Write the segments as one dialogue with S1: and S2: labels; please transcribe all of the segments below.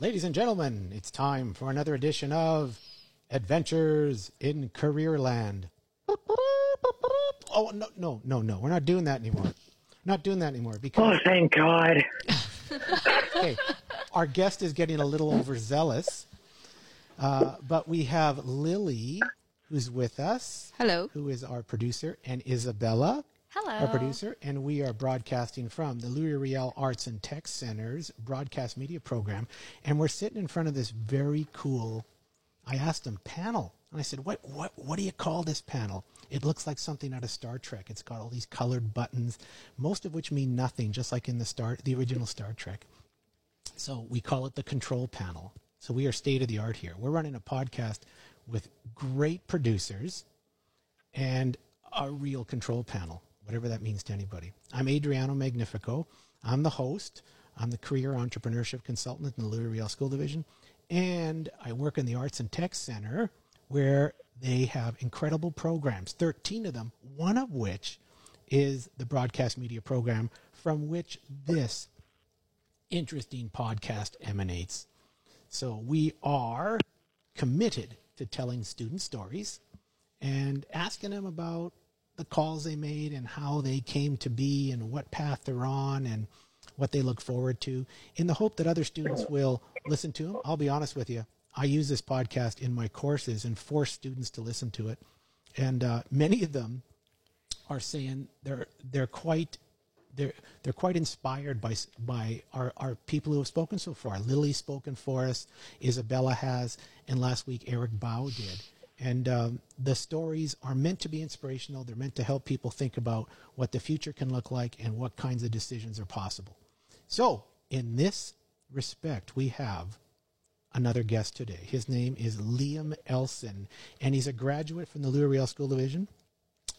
S1: Ladies and gentlemen, it's time for another edition of Adventures in Careerland. Oh no, no, no, no! We're not doing that anymore. Not doing that anymore because
S2: Oh, thank God.
S1: okay, our guest is getting a little overzealous. Uh, but we have Lily, who's with us,
S3: Hello.
S1: who is our producer, and Isabella,
S3: Hello.
S1: our producer, and we are broadcasting from the Louis Riel Arts and Tech Center's broadcast media program. And we're sitting in front of this very cool, I asked him, panel. And I said, what, what, what do you call this panel? It looks like something out of Star Trek. It's got all these colored buttons, most of which mean nothing, just like in the Star, the original Star Trek. So we call it the control panel. So we are state of the art here. We're running a podcast with great producers and a real control panel, whatever that means to anybody. I'm Adriano Magnifico. I'm the host. I'm the career entrepreneurship consultant in the Louis Riel School Division. And I work in the Arts and Tech Center where they have incredible programs, 13 of them, one of which is the broadcast media program from which this interesting podcast emanates. So we are committed to telling student stories and asking them about the calls they made and how they came to be and what path they're on and what they look forward to in the hope that other students will listen to them. I'll be honest with you. I use this podcast in my courses and force students to listen to it. And uh, many of them are saying they're they're quite they're they're quite inspired by by our, our people who have spoken so far. Lily's spoken for us, Isabella has, and last week Eric Bao did. And um, the stories are meant to be inspirational. They're meant to help people think about what the future can look like and what kinds of decisions are possible. So, in this respect, we have another guest today. His name is Liam Elson, and he's a graduate from the Louis Riel School Division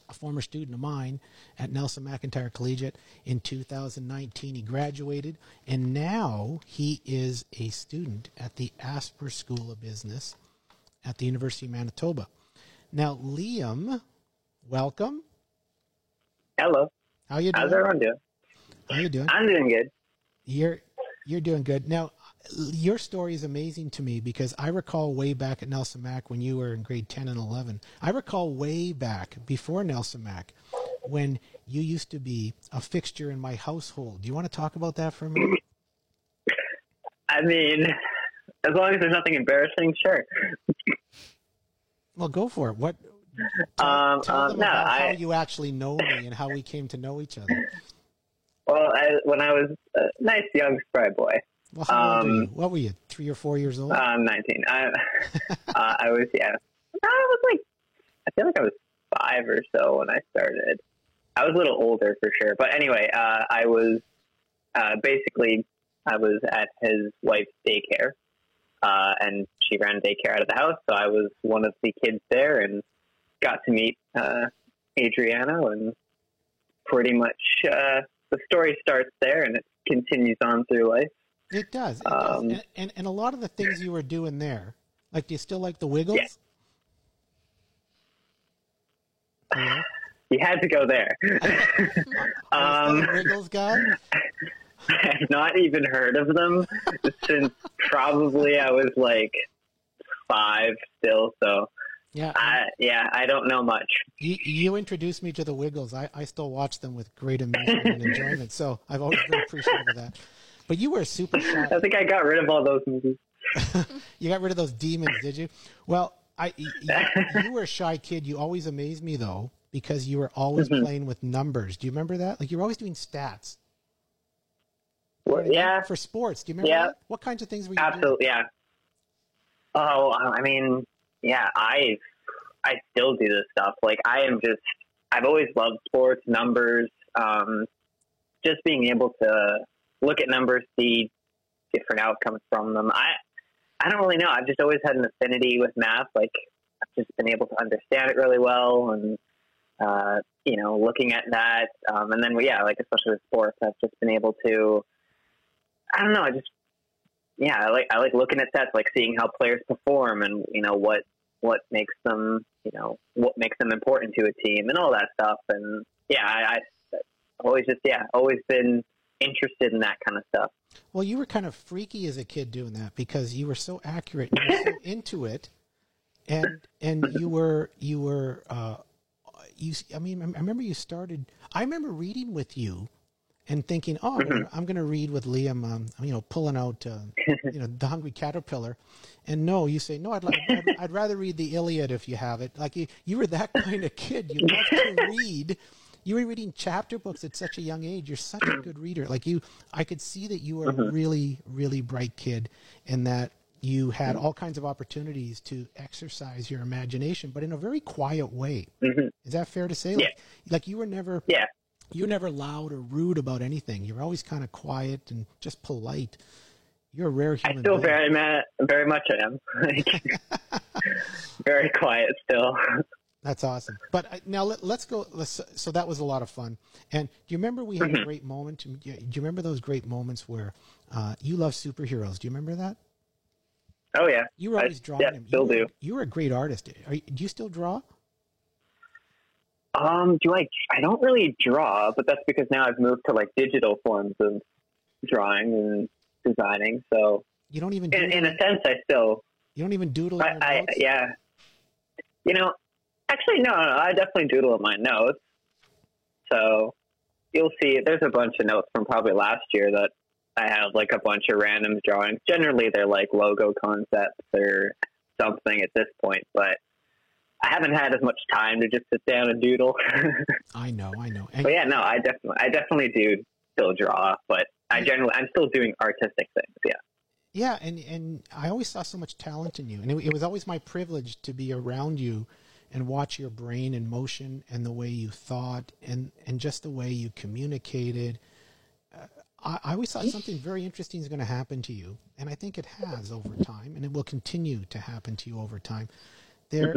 S1: a former student of mine at Nelson McIntyre Collegiate in 2019. He graduated, and now he is a student at the Asper School of Business at the University of Manitoba. Now, Liam, welcome.
S2: Hello.
S1: How you doing?
S2: How's everyone doing?
S1: How you doing?
S2: I'm doing good.
S1: You're you're doing good. Now, your story is amazing to me because I recall way back at Nelson Mac when you were in grade 10 and 11. I recall way back before Nelson Mac when you used to be a fixture in my household. Do you want to talk about that for a minute?
S2: I mean, as long as there's nothing embarrassing, sure.
S1: Well, go for it. What tell,
S2: Um,
S1: tell
S2: um,
S1: them
S2: no,
S1: about how
S2: I-
S1: you actually know me and how we came to know each other.
S2: Well, I, when I was a nice young spry boy,
S1: Well, how old were
S2: Um,
S1: you? What were you? 3 or 4 years old?
S2: I'm 19. I, uh, I was, yeah. I was like, I feel like I was five or so when I started. I was a little older for sure. But anyway, uh, I was uh, basically, I was at his wife's daycare. Uh, and she ran daycare out of the house. So I was one of the kids there and got to meet uh, Adriano. And pretty much uh, the story starts there and it continues on through life.
S1: It does. It does.
S2: Um,
S1: And, and and a lot of the things you were doing there, like, do you still like the Wiggles?
S2: Yeah.
S1: Hello?
S2: You had to go there. Um,
S1: Wiggles guy?
S2: I've not even heard of them since probably I was like five still. So
S1: Yeah.
S2: I, yeah, I don't know much.
S1: You, you introduced me to the Wiggles. I, I still watch them with great amusement and enjoyment. So I've always been appreciative of that. But you were super shy.
S2: I think I got rid of all those movies.
S1: You got rid of those demons, did you? Well, I you, you were a shy kid. You always amazed me though because you were always
S2: Mm-hmm.
S1: playing with numbers. Do you remember that? Like you were always doing stats.
S2: Well, yeah,
S1: For sports. Do you remember
S2: Yeah.
S1: that? What kinds of things were you doing?
S2: absolutely. Yeah. Oh, I mean, yeah, I I still do this stuff. Like I am just I've always loved sports, numbers, um, just being able to look at numbers, see different outcomes from them. I I don't really know. I've just always had an affinity with math. Like I've just been able to understand it really well, and uh, you know, looking at that, um, and then yeah, like especially with sports, I've just been able to. I don't know. I just yeah, I like I like looking at stats, like seeing how players perform, and you know what what makes them you know what makes them important to a team, and all that stuff. And yeah, I, I always just yeah always been interested in that kind of stuff.
S1: Well, you were kind of freaky as a kid doing that because you were so accurate, you were so into it, and and you were you were uh, you. I mean, I remember you started. I remember reading with you and thinking, oh,
S2: Mm-hmm.
S1: I'm going to read with Liam. Um, you know, pulling out uh, you know the Hungry Caterpillar, and no, you say no. I'd like I'd, I'd rather read the Iliad if you have it. Like you, you were that kind of kid. You loved to read. You were reading chapter books at such a young age. You're such a good reader. Like you, I could see that you were a really, really bright kid, and that you had all kinds of opportunities to exercise your imagination, but in a very quiet way.
S2: Mhm.
S1: Is that fair to say? Like, like you were never,
S2: Yeah.
S1: You were never loud or rude about anything. You're always kind of quiet and just polite. You're a rare human.
S2: I still
S1: being.
S2: very very much am. Like, very quiet still.
S1: That's awesome. But now let, let's go. Let's, so that was a lot of fun. And do you remember we had a great moment? Do you, do you remember those great moments where uh, you love superheroes? Do you remember that?
S2: Oh yeah.
S1: You were
S2: I-
S1: always drawing
S2: yeah,
S1: them.
S2: still
S1: you were,
S2: do.
S1: You were a great artist. Are you, do you still draw?
S2: Um, do I? I don't really draw, but that's because now I've moved to like digital forms of drawing and designing. So
S1: You don't even.
S2: in, in a sense, I still,
S1: you don't even doodle.
S2: I, I yeah. You know, actually, no, no, I definitely doodle in my notes. So you'll see. There's a bunch of notes from probably last year that I have like a bunch of random drawings. Generally, they're like logo concepts or something at this point, but. I haven't had as much time to just sit down and doodle.
S1: I know. I know. And
S2: But yeah, no, I definitely, I definitely do still draw, but I generally, I'm still doing artistic things. Yeah.
S1: Yeah, and and I always saw so much talent in you, and it, it was always my privilege to be around you and watch your brain in motion and the way you thought and and just the way you communicated. Uh, I, I always thought something very interesting is going to happen to you, and I think it has over time, and it will continue to happen to you over time. There,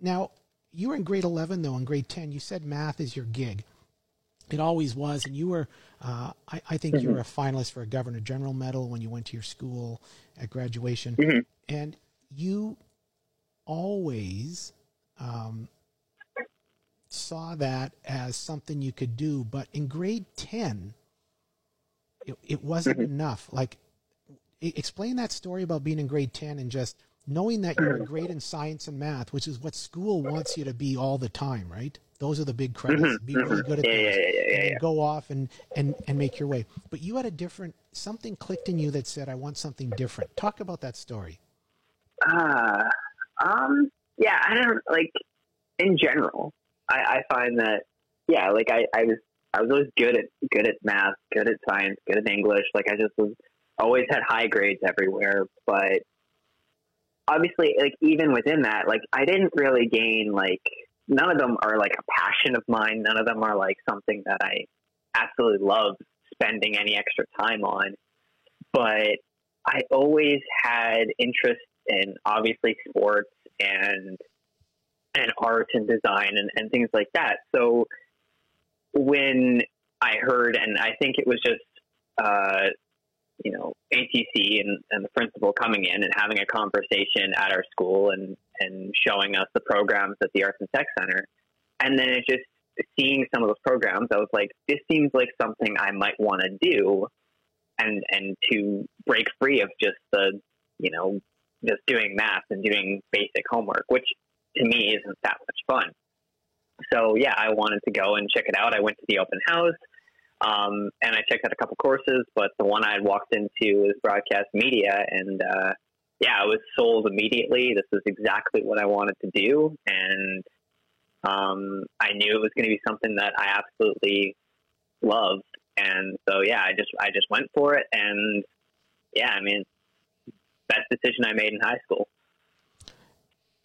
S1: now you were in grade eleven though. In grade ten, you said math is your gig. It always was, and you were. Uh, I, I think you were a finalist for a Governor General Medal when you went to your school at graduation,
S2: Mhm.
S1: and you always um, saw that as something you could do. But in grade ten, it, it wasn't enough. Like, explain that story about being in grade ten and just knowing that you're great in science and math, which is what school wants you to be all the time, right? Those are the big credits. Be really good at
S2: Yeah,
S1: those
S2: yeah, yeah, yeah,
S1: and
S2: yeah.
S1: go off and, and, and make your way. But you had a different something clicked in you that said, I want something different. Talk about that story.
S2: Uh, um, yeah, I don't like in general. I, I find that yeah, like I, I was I was always good at good at math, good at science, good at English. Like I just was always had high grades everywhere, but obviously, like even within that, like I didn't really gain like none of them are like a passion of mine. None of them are like something that I absolutely love spending any extra time on. But I always had interest in obviously sports and and art and design and, and things like that. So when I heard, and I think it was just, uh, you know, ATC and, and the principal coming in and having a conversation at our school and, and showing us the programs at the Arts and Tech Center. And then it just seeing some of those programs, I was like, this seems like something I might want to do and, and to break free of just the, you know, just doing math and doing basic homework, which to me isn't that much fun. So yeah, I wanted to go and check it out. I went to the open house, um, and I checked out a couple courses, but the one I had walked into was broadcast media, and uh, yeah, I was sold immediately. This was exactly what I wanted to do, and um, I knew it was going to be something that I absolutely loved, and so yeah, I just I just went for it, and yeah, I mean, best decision I made in high school.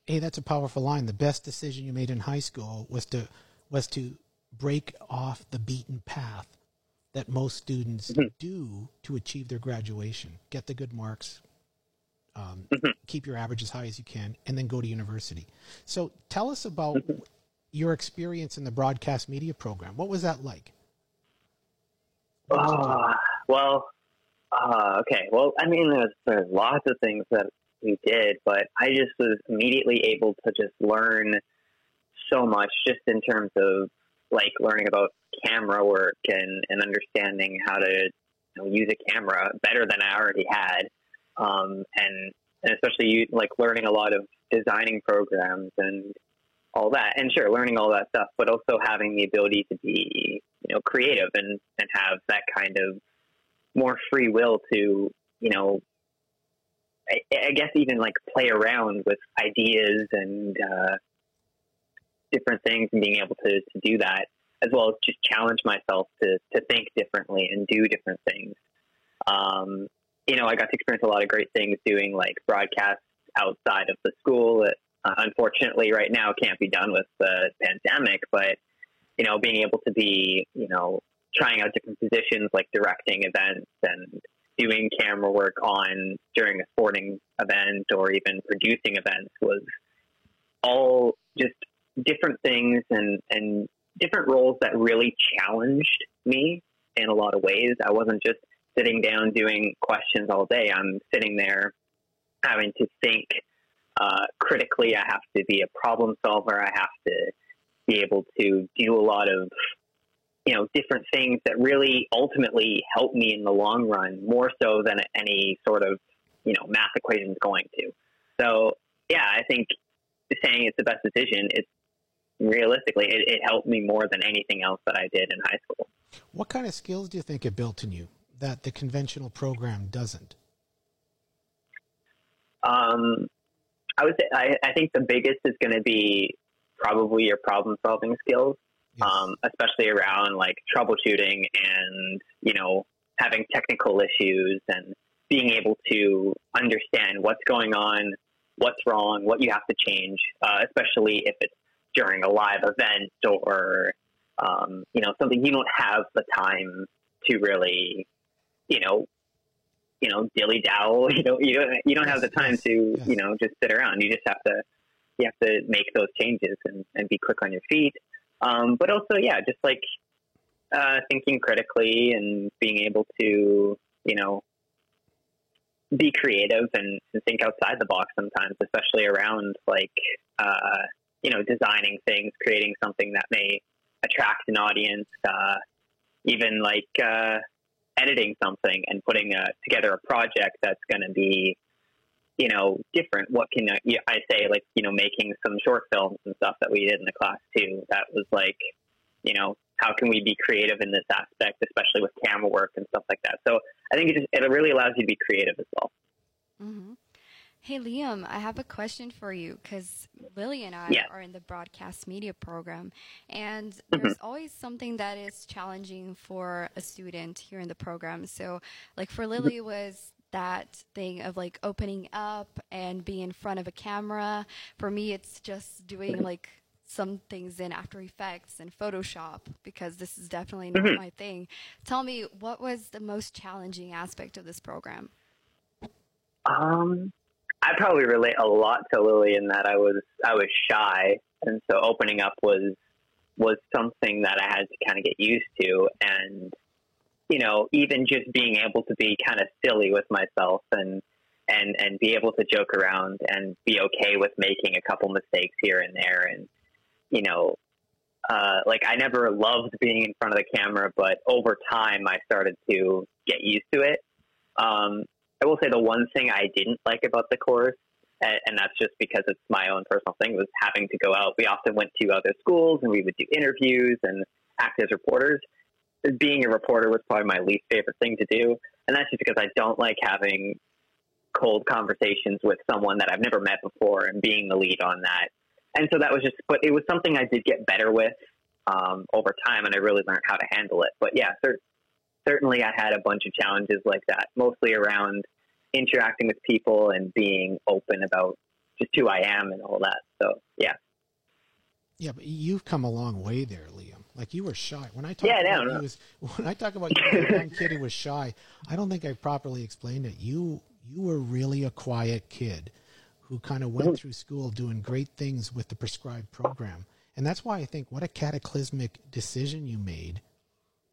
S1: Hey, that's a powerful line. The best decision you made in high school was to was to break off the beaten path that most students do to achieve their graduation. Get the good marks, um, keep your average as high as you can, and then go to university. So, tell us about your experience in the broadcast media program. What was that like? What did you do?
S2: Uh, well, uh, okay. Well, I mean, there's, there's lots of things that we did, but I just was immediately able to just learn so much just in terms of like learning about camera work and, and understanding how to you know, use a camera better than I already had. Um, and, and especially like learning a lot of designing programs and all that. And sure, learning all that stuff, but also having the ability to be, you know, creative and, and have that kind of more free will to, you know, I, I guess even like play around with ideas and uh, different things and being able to, to do that, as well as just challenge myself to, to think differently and do different things. Um, you know, I got to experience a lot of great things doing like broadcasts outside of the school that uh, unfortunately right now can't be done with the pandemic, but you know, being able to be, you know, trying out different positions like directing events and doing camera work on during a sporting event or even producing events was all just different things and, and different roles that really challenged me in a lot of ways. I wasn't just sitting down doing questions all day. I'm sitting there having to think uh, critically. I have to be a problem solver. I have to be able to do a lot of you know different things that really ultimately help me in the long run more so than any sort of you know math equation is going to. So yeah, I think saying it's the best decision. It's realistically it, it helped me more than anything else that I did in high school.
S1: What kind of skills do you think it built in you that the conventional program doesn't?
S2: Um, I would say I, I think the biggest is going to be probably your problem solving skills, yes. um, especially around like troubleshooting and you know having technical issues and being able to understand what's going on, what's wrong, what you have to change, uh, especially if it's during a live event or um, you know something you don't have the time to really you know you know dilly dally you know you don't you don't have the time to you know just sit around. You just have to you have to make those changes and, and be quick on your feet. Um, but also yeah just like uh, thinking critically and being able to you know be creative and, and think outside the box sometimes especially around like uh, you know designing things creating something that may attract an audience uh, even like uh, editing something and putting a, together a project that's going to be, you know, different. What can I say? Like, you know, making some short films and stuff that we did in the class too. That was like, you know, how can we be creative in this aspect, especially with camera work and stuff like that. So I think it just it really allows you to be creative as well.
S3: Mm-hmm. Hey, Liam, I have a question for you because Lily and I
S2: yeah.
S3: are in the broadcast media program, and mm-hmm. there's always something that is challenging for a student here in the program. So, like for Lily, was that thing of like opening up and being in front of a camera. For me, it's just doing like some things in After Effects and Photoshop because this is definitely not mm-hmm. my thing. Tell me, what was the most challenging aspect of this program?
S2: Um, I probably relate a lot to Lily in that I was I was shy, and so opening up was was something that I had to kind of get used to, and you know, even just being able to be kind of silly with myself and and and be able to joke around and be okay with making a couple mistakes here and there, and you know, uh, like I never loved being in front of the camera, but over time I started to get used to it. Um, I will say the one thing I didn't like about the course, and, that's just because it's my own personal thing, was having to go out. We often went to other schools and we would do interviews and act as reporters. Being a reporter was probably my least favorite thing to do, and that's just because I don't like having cold conversations with someone that I've never met before and being the lead on that. And so that was just, but it was something I did get better with um, over time, and I really learned how to handle it. But yeah, certainly I had a bunch of challenges like that, mostly around interacting with people and being open about just who I am and all that. So yeah.
S1: Yeah, but you've come a long way there, Liam. Like you were shy. When I talk
S2: yeah,
S1: about
S2: no,
S1: you was when I talk about young kid who was shy, I don't think I properly explained it. You you were really a quiet kid who kind of went mm-hmm. through school doing great things with the prescribed program. And that's why I think what a cataclysmic decision you made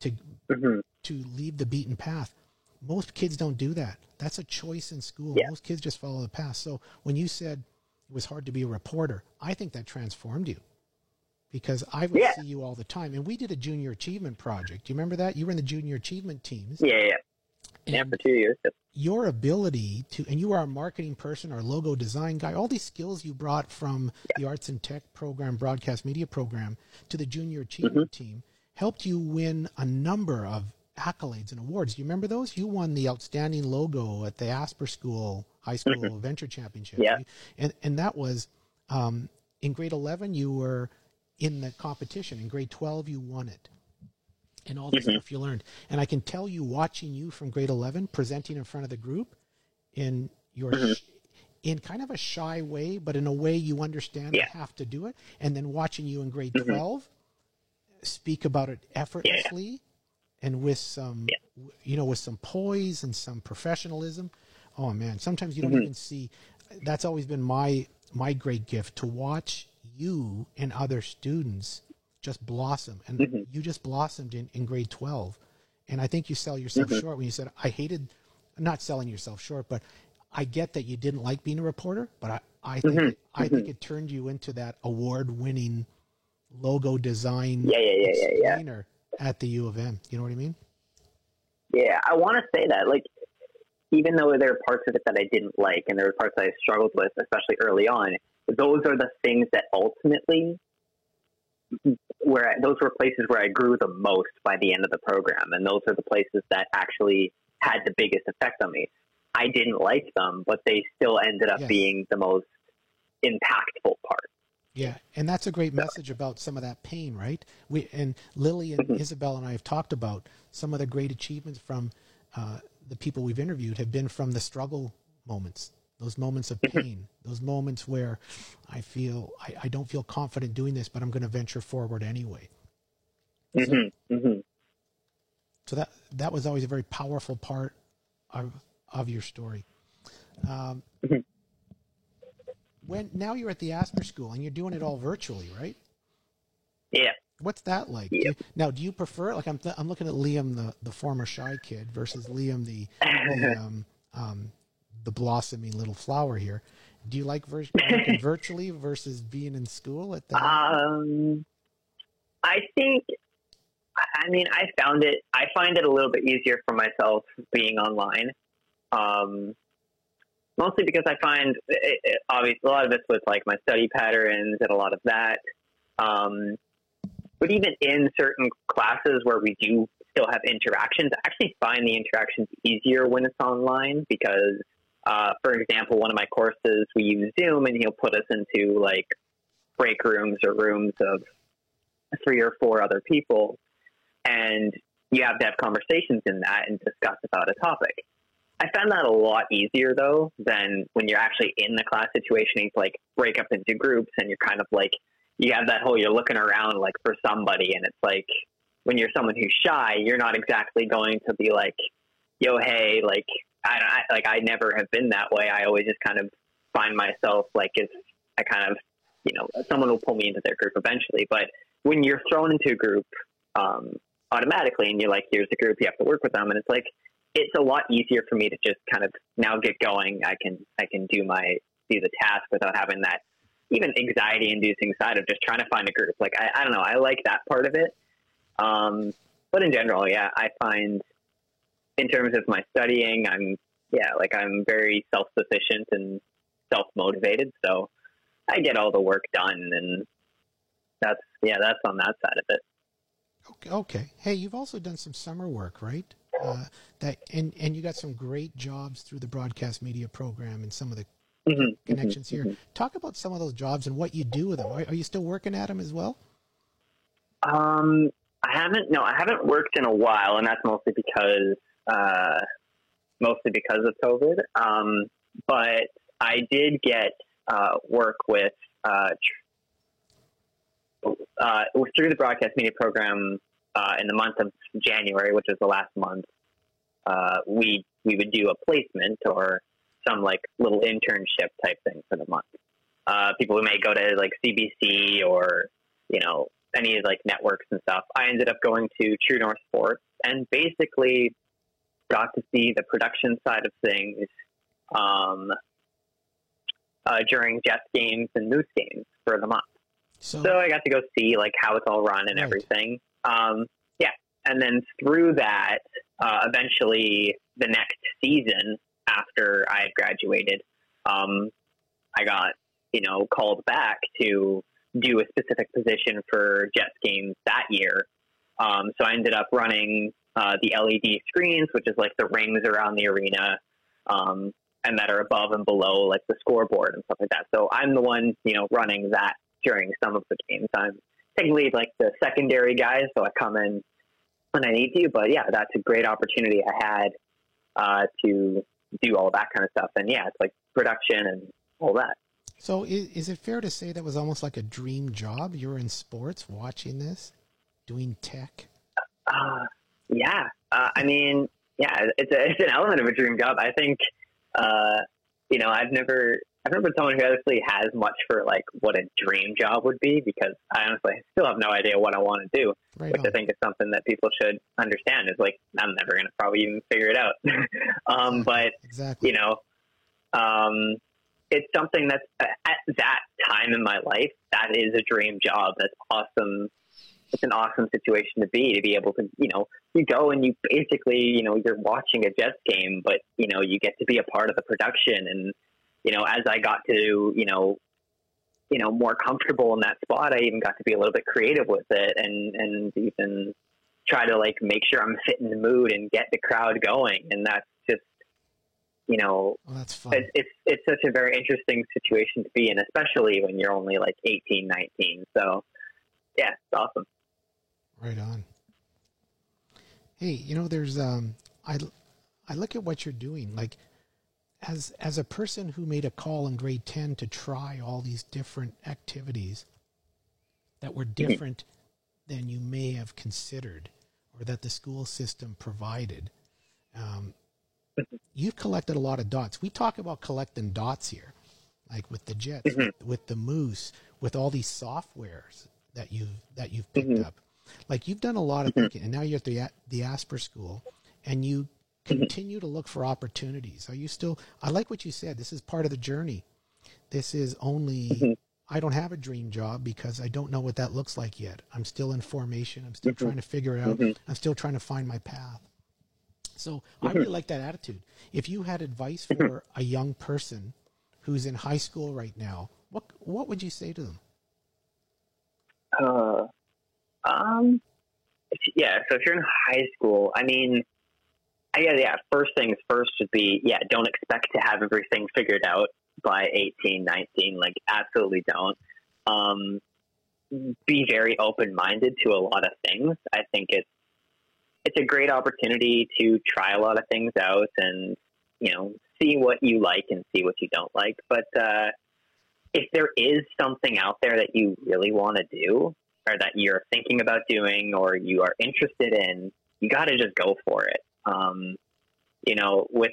S1: to mm-hmm. To leave the beaten path. Most kids don't do that. That's a choice in school. Yeah. Most kids just follow the path. So when you said it was hard to be a reporter, I think that transformed you because I would
S2: Yeah.
S1: see you all the time. And we did a junior achievement project. Do you remember that? You were in the junior achievement teams.
S2: Yeah, yeah, yeah. For two years. Yep.
S1: your ability to, and you were a marketing person, or logo design guy, all these skills you brought from the arts and tech program, broadcast media program to the junior achievement mm-hmm. team helped you win a number of accolades and awards. Do you remember those? You won the outstanding logo at the Asper School High School mm-hmm. Venture Championship.
S2: Yeah.
S1: And, and that was um, in grade 11, you were in the competition. In grade 12, you won it. And all the mm-hmm. stuff you learned. And I can tell you, watching you from grade 11 presenting in front of the group in your mm-hmm. sh- in kind of a shy way, but in a way you understand
S2: Yeah.
S1: you have to do it. And then watching you in grade 12 speak about it effortlessly and with some, you know, with some poise and some professionalism. Oh man, sometimes you don't mm-hmm. even see. That's always been my my great gift to watch you and other students just blossom, and mm-hmm. you just blossomed in, in grade twelve. And I think you sell yourself mm-hmm. short when you said I hated, not selling yourself short, but I get that you didn't like being a reporter, but I I think I think it turned you into that award winning logo design
S2: Yeah, yeah, yeah, yeah, yeah.
S1: At the U of M. You know what I mean?
S2: Yeah, I want to say that. Like, even though there are parts of it that I didn't like, and there were parts that I struggled with, especially early on, those are the things that ultimately, where I, those were places where I grew the most by the end of the program, and those are the places that actually had the biggest effect on me. I didn't like them, but they still ended up
S1: Yes.
S2: being the most impactful part.
S1: Yeah, and that's a great message about some of that pain, right? We and Lily and Isabel and I have talked about some of the great achievements from uh, the people we've interviewed have been from the struggle moments, those moments of pain, those moments where I feel I, I don't feel confident doing this, but I'm going to venture forward anyway.
S2: hmm hmm
S1: So that that was always a very powerful part of of your story. Um,
S2: Mhm.
S1: When now you're at the Asper School and you're doing it all virtually, right?
S2: Yeah.
S1: What's that like? Do you- now, do you prefer like I'm th- I'm looking at Liam, the the former shy kid, versus Liam, the the, um, um, the blossoming little flower here. Do you like vir- virtually versus being in school at the?
S2: Um, I think, I mean, I found it, I find it a little bit easier for myself being online. Um, mostly because I find, it, it, obviously, a lot of this was like my study patterns and a lot of that. Um, but even in certain classes where we do still have interactions, I actually find the interactions easier when it's online because, uh, for example, one of my courses, we use Zoom and he'll put us into like break rooms or rooms of three or four other people. And you have to have conversations in that and discuss about a topic. I found that a lot easier though than when you're actually in the class situation. You like break up into groups and you're kind of like, you have that whole, you're looking around like for somebody and it's like, when you're someone who's shy, you're not exactly going to be like, yo, hey, like, I, I like, I never have been that way. I always just kind of find myself like, if I kind of, you know, someone will pull me into their group eventually. But when you're thrown into a group um, automatically and you're like, here's the group, you have to work with them. And it's like, it's a lot easier for me to just kind of now get going. I can, I can do my, do the task without having that even anxiety inducing side of just trying to find a group. Like, I, I don't know. I like that part of it. Um, but in general, yeah, I find in terms of my studying, I'm, yeah, like I'm very self sufficient and self motivated. So I get all the work done and that's, yeah, that's on that side of it.
S1: Okay, okay. Hey, you've also done some summer work, right? Uh, that and and you got some great jobs through the broadcast media program and some of the
S2: Mhm,
S1: connections
S2: mhm,
S1: here. Talk about some of those jobs and what you do with them. Are, are you still working at them as well?
S2: Um, I haven't. No, I haven't worked in a while, and that's mostly because, uh, mostly because of COVID. Um, but I did get uh, work with uh, tr- uh, through the broadcast media program uh, in the month of January, which is the last month. Uh, we we would do a placement or some like little internship type thing for the month. Uh, people who may go to like CBC or you know any of like networks and stuff. I ended up going to True North Sports and basically got to see the production side of things um, uh, during Jets games and Moose games for the month. So, so I got to go see like how it's all run and right. everything. Um, yeah, and then through that, uh, eventually the next season after I had graduated, um, I got you know called back to do a specific position for Jets games that year. Um, so I ended up running uh, the LED screens, which is like the rings around the arena, um, and that are above and below like the scoreboard and stuff like that. So I'm the one, you know, running that during some of the games. I'm technically like the secondary guy, so I come in when I need to. But yeah, that's a great opportunity I had uh, to do all that kind of stuff. And yeah, it's like production and all that.
S1: So is, is it fair to say that was almost like a dream job? You were in sports, watching this, doing tech.
S2: Uh, yeah, uh, I mean, yeah, it's a, it's an element of a dream job. I think, uh, you know, I've never Never been someone who actually has much for like what a dream job would be because I honestly still have no idea what I want to do, right which on. I think is something that people should understand. Is like I'm never going to probably even figure it out. um. But exactly. you know, um, it's something that's at that time in my life that is a dream job. That's awesome it's an awesome situation to be to be able to you know you go and you basically you know you're watching a Jets game, but you know you get to be a part of the production and you know as I got to you know you know more comfortable in that spot, I even got to be a little bit creative with it and and even try to like make sure I'm fitting the mood and get the crowd going, and that's just you know
S1: well, that's
S2: fun. It's, it's it's such a very interesting situation to be in, especially when you're only like 18, 19. So yeah, it's awesome.
S1: Right on. Hey, you know, there's um, I I look at what you're doing. Like, as as a person who made a call in grade ten to try all these different activities that were mm-hmm. different than you may have considered, or that the school system provided. Um, mm-hmm. you've collected a lot of dots. We talk about collecting dots here, like with the Jets, mm-hmm. with, with, the Moose, with all these softwares that you've that you've picked mm-hmm. up. Like you've done a lot of mm-hmm. thinking, and now you're at the the Asper School, and you. Continue to look for opportunities. Are you still? I like what you said. This is part of the journey. This is only. Mm-hmm. I don't have a dream job because I don't know what that looks like yet. I'm still in formation. I'm still trying to figure it out. I'm still trying to find my path. So I really like that attitude. If you had advice for a young person who's in high school right now, what what would you say to them?
S2: Uh, um, yeah. So if you're in high school, I mean, I guess yeah. First things first would be yeah. Don't expect to have everything figured out by 18, 19. Like absolutely don't. Um, be very open minded to a lot of things. I think it's it's a great opportunity to try a lot of things out and you know see what you like and see what you don't like. But uh, if there is something out there that you really want to do, or that you're thinking about doing or you are interested in, you got to just go for it. Um, you know, with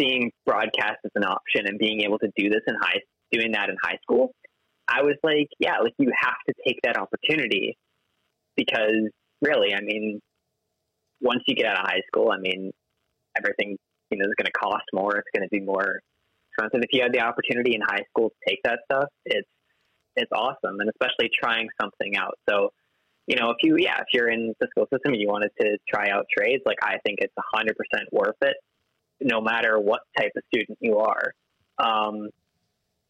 S2: seeing broadcast as an option and being able to do this in high, doing that in high school, I was like, yeah, like you have to take that opportunity because really, I mean, once you get out of high school, I mean, everything, you know, is going to cost more. It's going to be more expensive. If you had the opportunity in high school to take that stuff, it's it's awesome, and especially trying something out. So, you know, if you yeah, if you're in the school system and you wanted to try out trades, like I think it's hundred percent worth it, no matter what type of student you are. Um,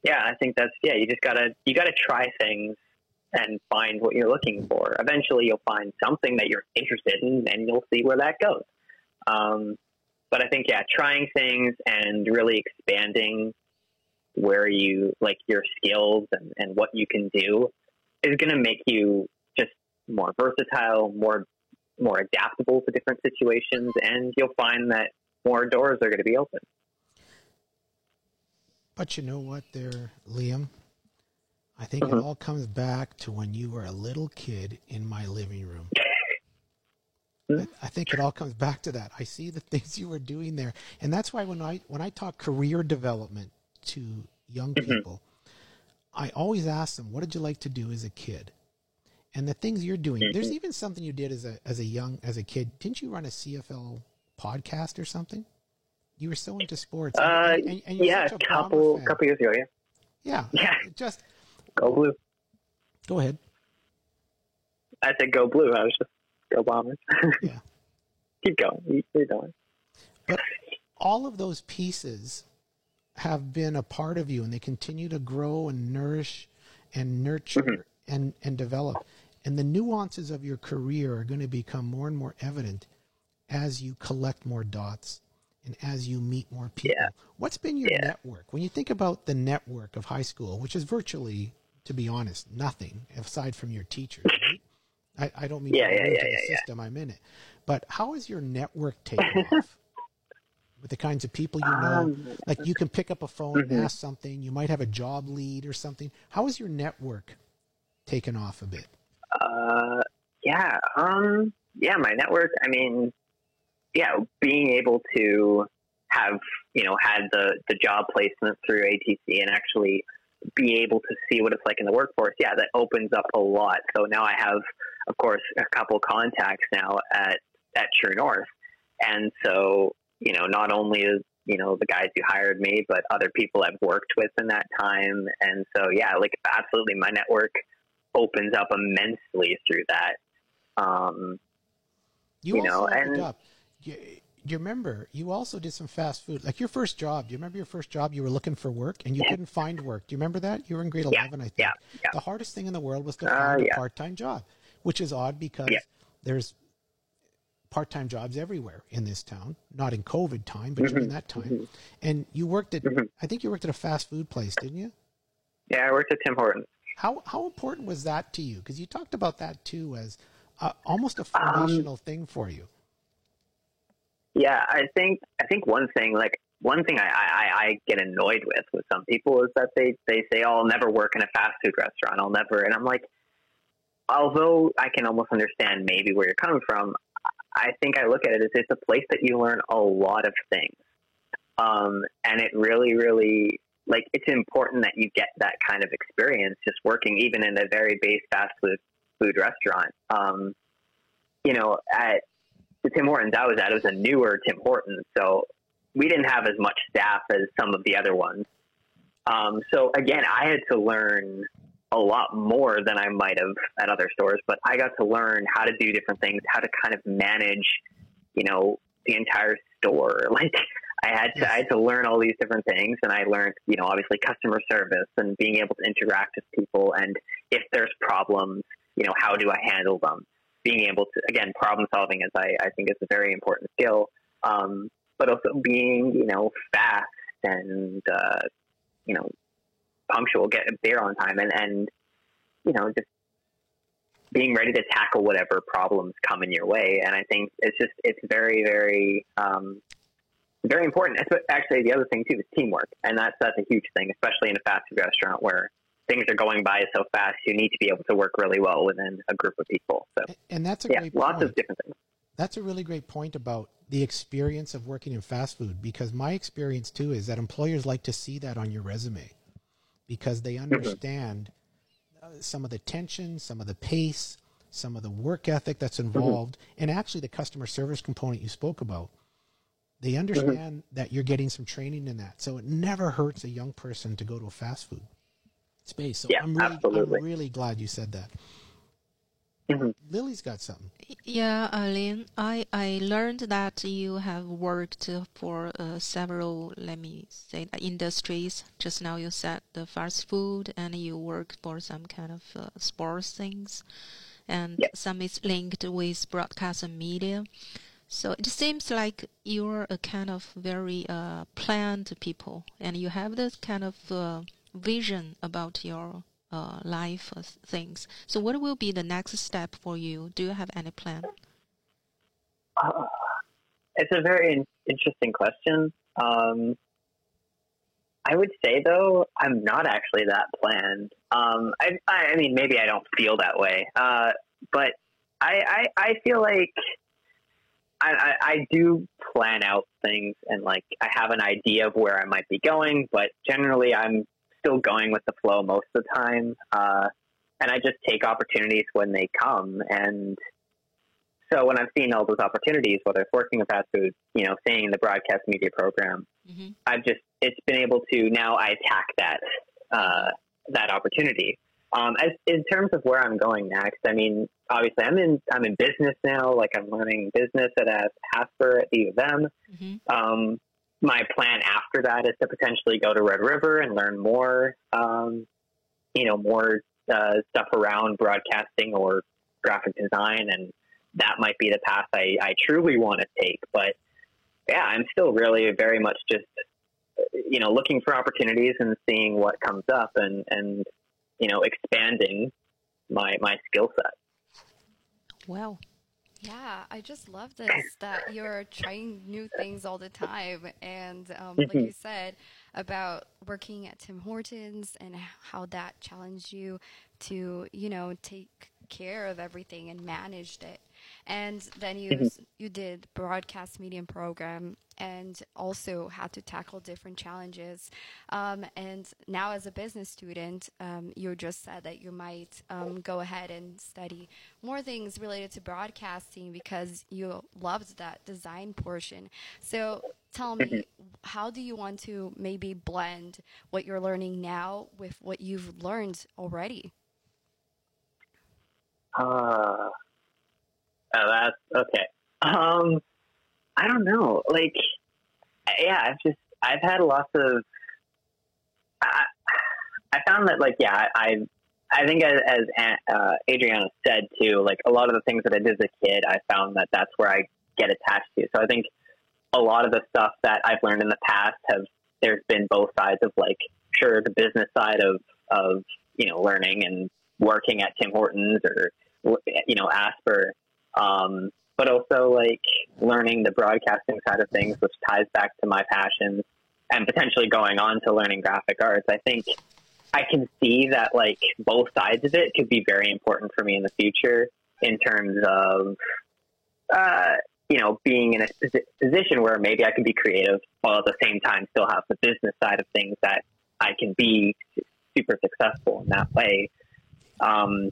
S2: yeah, I think that's yeah. You just gotta you gotta try things and find what you're looking for. Eventually, you'll find something that you're interested in, and you'll see where that goes. Um, but I think yeah, trying things and really expanding where you like your skills and, and what you can do is going to make you more versatile, more more adaptable to different situations, and you'll find that more doors are going to be open.
S1: But you know what, there, Liam. I think mm-hmm. it all comes back to when you were a little kid in my living room. I think it all comes back to that. I see the things you were doing there, and that's why when I when I talk career development to young mm-hmm. people, I always ask them, "What did you like to do as a kid?" And the things you're doing. Mm-hmm. There's even something you did as a as a young as a kid. Didn't you run a CFL podcast or something? You were so into sports.
S2: Uh, and, and yeah, a couple couple years ago. Yeah.
S1: Yeah. Yeah. Just
S2: go blue.
S1: Go ahead.
S2: I said go blue. I was just go bombers.
S1: Yeah.
S2: Keep going. Keep going.
S1: But all of those pieces have been a part of you and they continue to grow and nourish and nurture
S2: Mhm.
S1: and, and develop. And the nuances of your career are going to become more and more evident as you collect more dots and as you meet more people.
S2: Yeah.
S1: What's been your
S2: Yeah.
S1: network? When you think about the network of high school, which is virtually, to be honest, nothing aside from your teachers, right? I, I don't mean
S2: Yeah,
S1: to
S2: yeah, yeah,
S1: the system, I'm in it. But how is your network taken off? With the kinds of people you know,
S2: Um,
S1: like you can pick up a phone
S2: Mhm.
S1: and ask something. You might have a job lead or something. How is your network taken off a bit?
S2: Uh, yeah. Um, yeah, my network. I mean, yeah, being able to have you know had the the job placement through ATC and actually be able to see what it's like in the workforce. Yeah, that opens up a lot. So now I have, of course, a couple contacts now at at True North, and so you know not only is you know the guys who hired me, but other people I've worked with in that time, and so yeah, like absolutely, my network opens up immensely through that. Um,
S1: You,
S2: You know, and-
S1: up. You, you remember you also did some fast food, like your first job. Do you remember your first job? You were looking for work and you
S2: Yeah.
S1: couldn't find work. Do you remember that? You were in grade
S2: Yeah,
S1: eleven, I think.
S2: yeah, yeah.
S1: The hardest thing in the world was to
S2: Uh,
S1: find a part-time job, which is odd because there's part-time jobs everywhere in this town. Not in COVID time, but during
S2: Mhm,
S1: that time.
S2: mhm.
S1: And you worked at,
S2: Mhm.
S1: I think you worked at a fast food place, didn't you?
S2: yeah, I worked at Tim Hortons.
S1: How how important was that to you? Because you talked about that too as uh, almost a
S2: Um,
S1: foundational thing for you.
S2: Yeah, I think I think one thing like one thing I, I, I get annoyed with with some people is that they, they say, Oh, I'll never work in a fast food restaurant, I'll never and I'm like although I can almost understand maybe where you're coming from, I think I look at it as it's a place that you learn a lot of things. Um, and it really, really like it's important that you get that kind of experience just working even in a very base fast food food restaurant. Um, you know, at the Tim Hortons I was at, it was a newer Tim Hortons, so we didn't have as much staff as some of the other ones. Um, so again, I had to learn a lot more than I might have at other stores, but I got to learn how to do different things, how to kind of manage, you know, the entire store. Like I had to, I had to learn all these different things, and I learned, you know, obviously customer service and being able to interact with people, and if there's problems, you know, how do I handle them? Being able to, again, problem solving is, I, I think, is a very important skill. Um, but also being, you know, fast and, uh, you know, punctual, get there on time, and and you know, just being ready to tackle whatever problems come in your way. And I think it's just it's very very um, very important. Actually, the other thing too is teamwork, and that's that's a huge thing, especially in a fast food restaurant where things are going by so fast. You need to be able to work really well within a group of people. So
S1: And that's a
S2: yeah,
S1: great
S2: lots
S1: point.
S2: of different things.
S1: That's a really great point about the experience of working in fast food because my experience too is that employers like to see that on your resume because they understand uh, some of the tension, some of the pace, some of the work ethic that's involved, and actually the customer service component you spoke about. They understand that you're getting some training in that. So it never hurts a young person to go to a fast food space. So
S2: Yeah,
S1: I'm really
S2: absolutely.
S1: I'm really glad you said that.
S2: Mhm.
S1: Lily's got something.
S4: Yeah, Eileen, I, I learned that you have worked for uh, several, let me say, industries. Just now you said the fast food, and you work for some kind of uh, sports things, and
S2: Yep.
S4: some is linked with broadcast and media. So it seems like you're a kind of very uh, planned people, and you have this kind of uh, vision about your uh, life things. So, what will be the next step for you? Do you have any plan?
S2: Uh, it's a very in- interesting question. Um, I would say though, I'm not actually that planned. Um, I, I mean, maybe I don't feel that way, uh, but I, I, I feel like I, I, I do plan out things and like I have an idea of where I might be going, but generally I'm still going with the flow most of the time. Uh, and I just take opportunities when they come. And so when I've seen all those opportunities, whether it's working in fast food, you know, staying in the broadcast media program,
S4: Mm-hmm.
S2: I've just it's been able to now I attack that uh, that opportunity. Um, as, in terms of where I'm going next, I mean, obviously, I'm in I'm in business now. Like I'm learning business at Asper at the U of M. Mm-hmm. Um, my plan after that is to potentially go to Red River and learn more, um, you know, more uh, stuff around broadcasting or graphic design, and that might be the path I, I truly want to take. But yeah, I'm still really very much just you know looking for opportunities and seeing what comes up, and and you know expanding my my skill set.
S4: Wow.
S3: Yeah, I just love this that you're trying new things all the time. And um, like you said about working at Tim Hortons and how that challenged you to, you know, take care of everything and managed it. And then you mm-hmm. you did broadcast medium program and also had to tackle different challenges. Um, and now, as a business student, um, you just said that you might um, go ahead and study more things related to broadcasting because you loved that design portion. So, tell me, mm-hmm. how do you want to maybe blend what you're learning now with what you've learned already?
S2: Uh, oh, that's okay. I don't know. Like, yeah, I've just I've had lots of. I, I found that like yeah, I I think as, as uh, Adriana said too, like a lot of the things that I did as a kid, I found that that's where I get attached to. So I think a lot of the stuff that I've learned in the past have there's been both sides of like sure the business side of of you know learning and working at Tim Hortons or you know Asper, um, but also like learning the broadcasting side of things, which ties back to my passions and potentially going on to learning graphic arts. I think I can see that like both sides of it could be very important for me in the future in terms of, uh, you know, being in a position where maybe I can be creative while at the same time still have the business side of things that I can be super successful in that way. Um,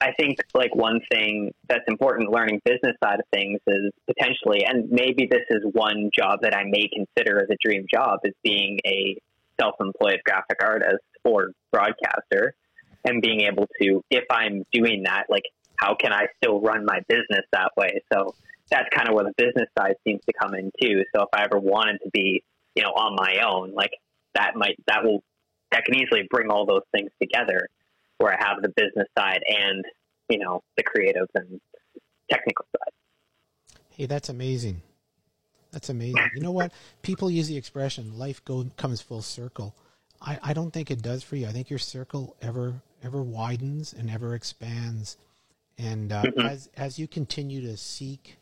S2: I think like one thing that's important learning business side of things is potentially, and maybe this is one job that I may consider as a dream job is being a self-employed graphic artist or broadcaster and being able to, if I'm doing that, like how can I still run my business that way? So that's kind of where the business side seems to come in too. So if I ever wanted to be, you know, on my own, like that might, that will, that can easily bring all those things together where I have the business side and you know the creative and technical side.
S1: Hey, that's amazing. That's amazing. You know what? People use the expression "life go, comes full circle." I, I don't think it does for you. I think your circle ever ever widens and ever expands, and uh, mm-hmm. as as you continue to seek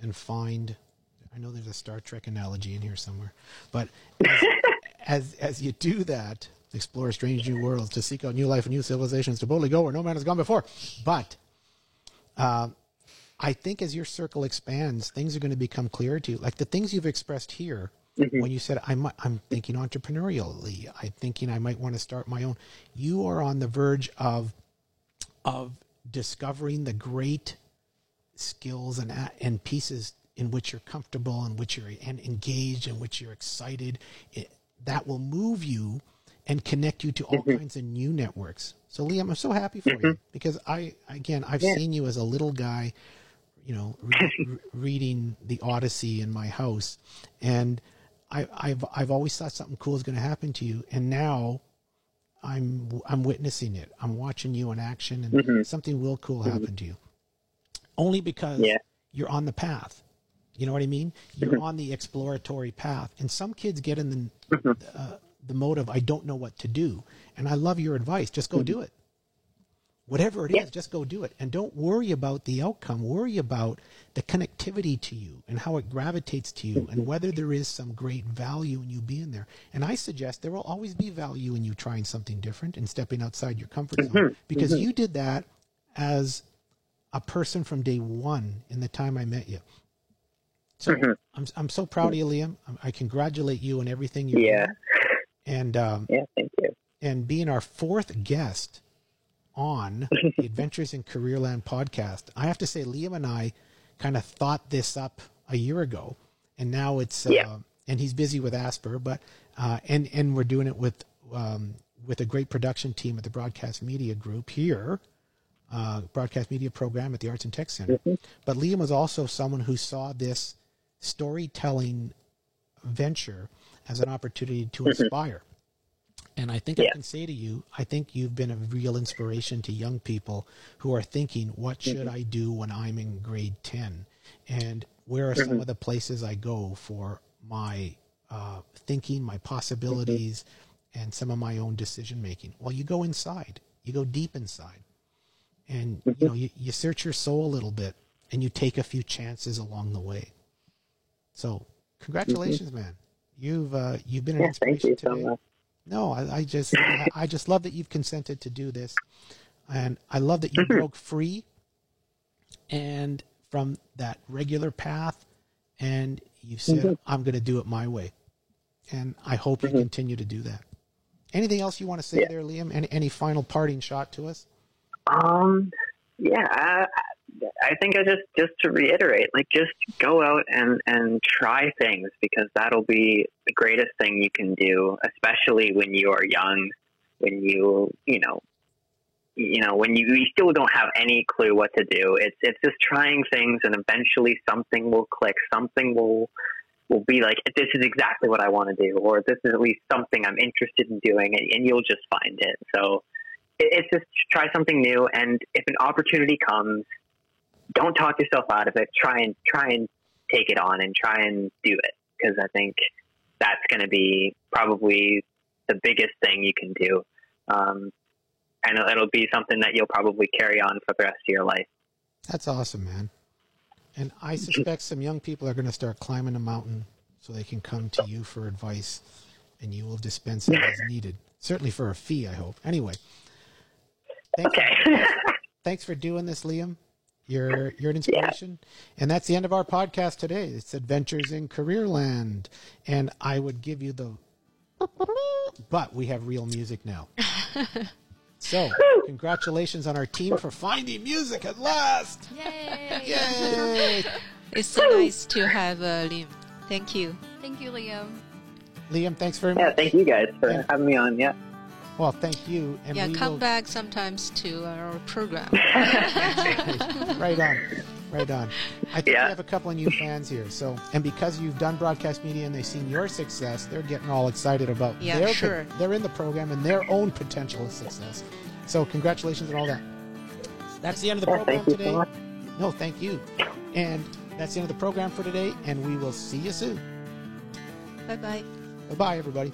S1: and find, I know there's a Star Trek analogy in here somewhere, but as, as, as you do that, explore strange new worlds, to seek out new life and new civilizations, to boldly go where no man has gone before. But uh, I think as your circle expands, things are going to become clearer to you. Like the things you've expressed here, mm-hmm. when you said, I'm, I'm thinking entrepreneurially, I'm thinking I might want to start my own. You are on the verge of, of discovering the great skills and, and pieces in which you're comfortable, in which you're and engaged, in which you're excited. It, that will move you and connect you to all mm-hmm. kinds of new networks. So Liam, I'm so happy for mm-hmm. you because I again I've yeah. seen you as a little guy, you know, re- reading the Odyssey in my house, and I, I've I've always thought something cool is going to happen to you, and now I'm I'm witnessing it. I'm watching you in action, and mm-hmm. something will cool mm-hmm. happen to you. Only because yeah. you're on the path. You know what I mean? You're mm-hmm. on the exploratory path, and some kids get in the mm-hmm. uh, the motive I don't know what to do. And I love your advice. Just go mm-hmm. do it. Whatever it yeah. is, just go do it. And don't worry about the outcome. Worry about the connectivity to you and how it gravitates to you and whether there is some great value in you being there. And I suggest there will always be value in you trying something different and stepping outside your comfort zone mm-hmm. because mm-hmm. you did that as a person from day one in the time I met you. So mm-hmm. I'm I'm so proud of you, Liam. I congratulate you on everything you
S2: yeah.
S1: And um,
S2: yeah, thank you.
S1: And being our fourth guest on the Adventures in Careerland podcast, I have to say, Liam and I kind of thought this up a year ago, and now it's uh,
S2: yeah.
S1: and he's busy with Asper, but uh, and and we're doing it with um, with a great production team at the Broadcast Media Group here, uh, Broadcast Media Program at the Arts and Tech Center. But Liam was also someone who saw this storytelling venture as an opportunity to mm-hmm. inspire. And I think I can say to you, I think you've been a real inspiration to young people who are thinking, what mm-hmm. should I do when I'm in grade 10? And where are some mm-hmm. of the places I go for my uh, thinking, my possibilities, and some of my own decision making? Well, you go inside, you go deep inside, and you know you, you search your soul a little bit, and you take a few chances along the way. So, congratulations, man! You've uh, you've been an
S2: Yeah,
S1: inspiration
S2: so
S1: today.
S2: much.
S1: No, I, I just I, just love that you've consented to do this, and I love that you
S2: Mm-hmm.
S1: broke free, and from that regular path, and you said
S2: Mm-hmm.
S1: I'm going to do it my way, and I hope you continue to do that. Anything else you want to say
S2: Yeah.
S1: there, Liam? Any any final parting shot to us?
S2: Um, yeah, I, I think I just just to reiterate, like just go out and and try things because that'll be the greatest thing you can do, especially when you are young, when you you know. You know, when you, you still don't have any clue what to do, it's it's just trying things, and eventually something will click. Something will will be like, this is exactly what I want to do, or this is at least something I'm interested in doing, and, and you'll just find it. So, it's just try something new and if an opportunity comes don't talk yourself out of it try and try and take it on and try and do it because i think that's going to be probably the biggest thing you can do um, and it'll- it'll be something that you'll probably carry on for the rest of your life
S1: That's awesome, man. And I suspect some young people are going to start climbing a mountain so they can come to you for advice, and you will dispense it as needed. Certainly for a fee, I hope. Anyway, thanks,
S2: okay
S1: thanks for doing this, Liam. You're you're an inspiration, and that's the end of our podcast today. It's Adventures in Careerland, and I would give you the, but we have real music now. So, congratulations on our team for finding music at last!
S3: Yay!
S1: Yay!
S4: It's so nice to have uh, Liam. Thank you.
S3: Thank you, Liam.
S1: Liam, thanks very much.
S2: yeah thank you guys for
S1: Yeah.
S2: having me on yeah
S1: Well, thank you, and
S4: yeah,
S1: we
S4: come
S1: will
S4: back sometimes to our program.
S1: right on, right on. I think
S2: Yeah.
S1: we have a couple of new fans here. So, and because you've done broadcast media and they've seen your success, they're getting all excited about
S4: Yeah,
S1: their
S4: sure.
S1: they're in the program and their own potential success. So, congratulations on all that. That's the end of the program
S2: thank you
S1: today.
S2: so
S1: No, thank you. And that's the end of the program for today, and we will see you soon.
S4: bye bye.
S1: Bye bye, everybody.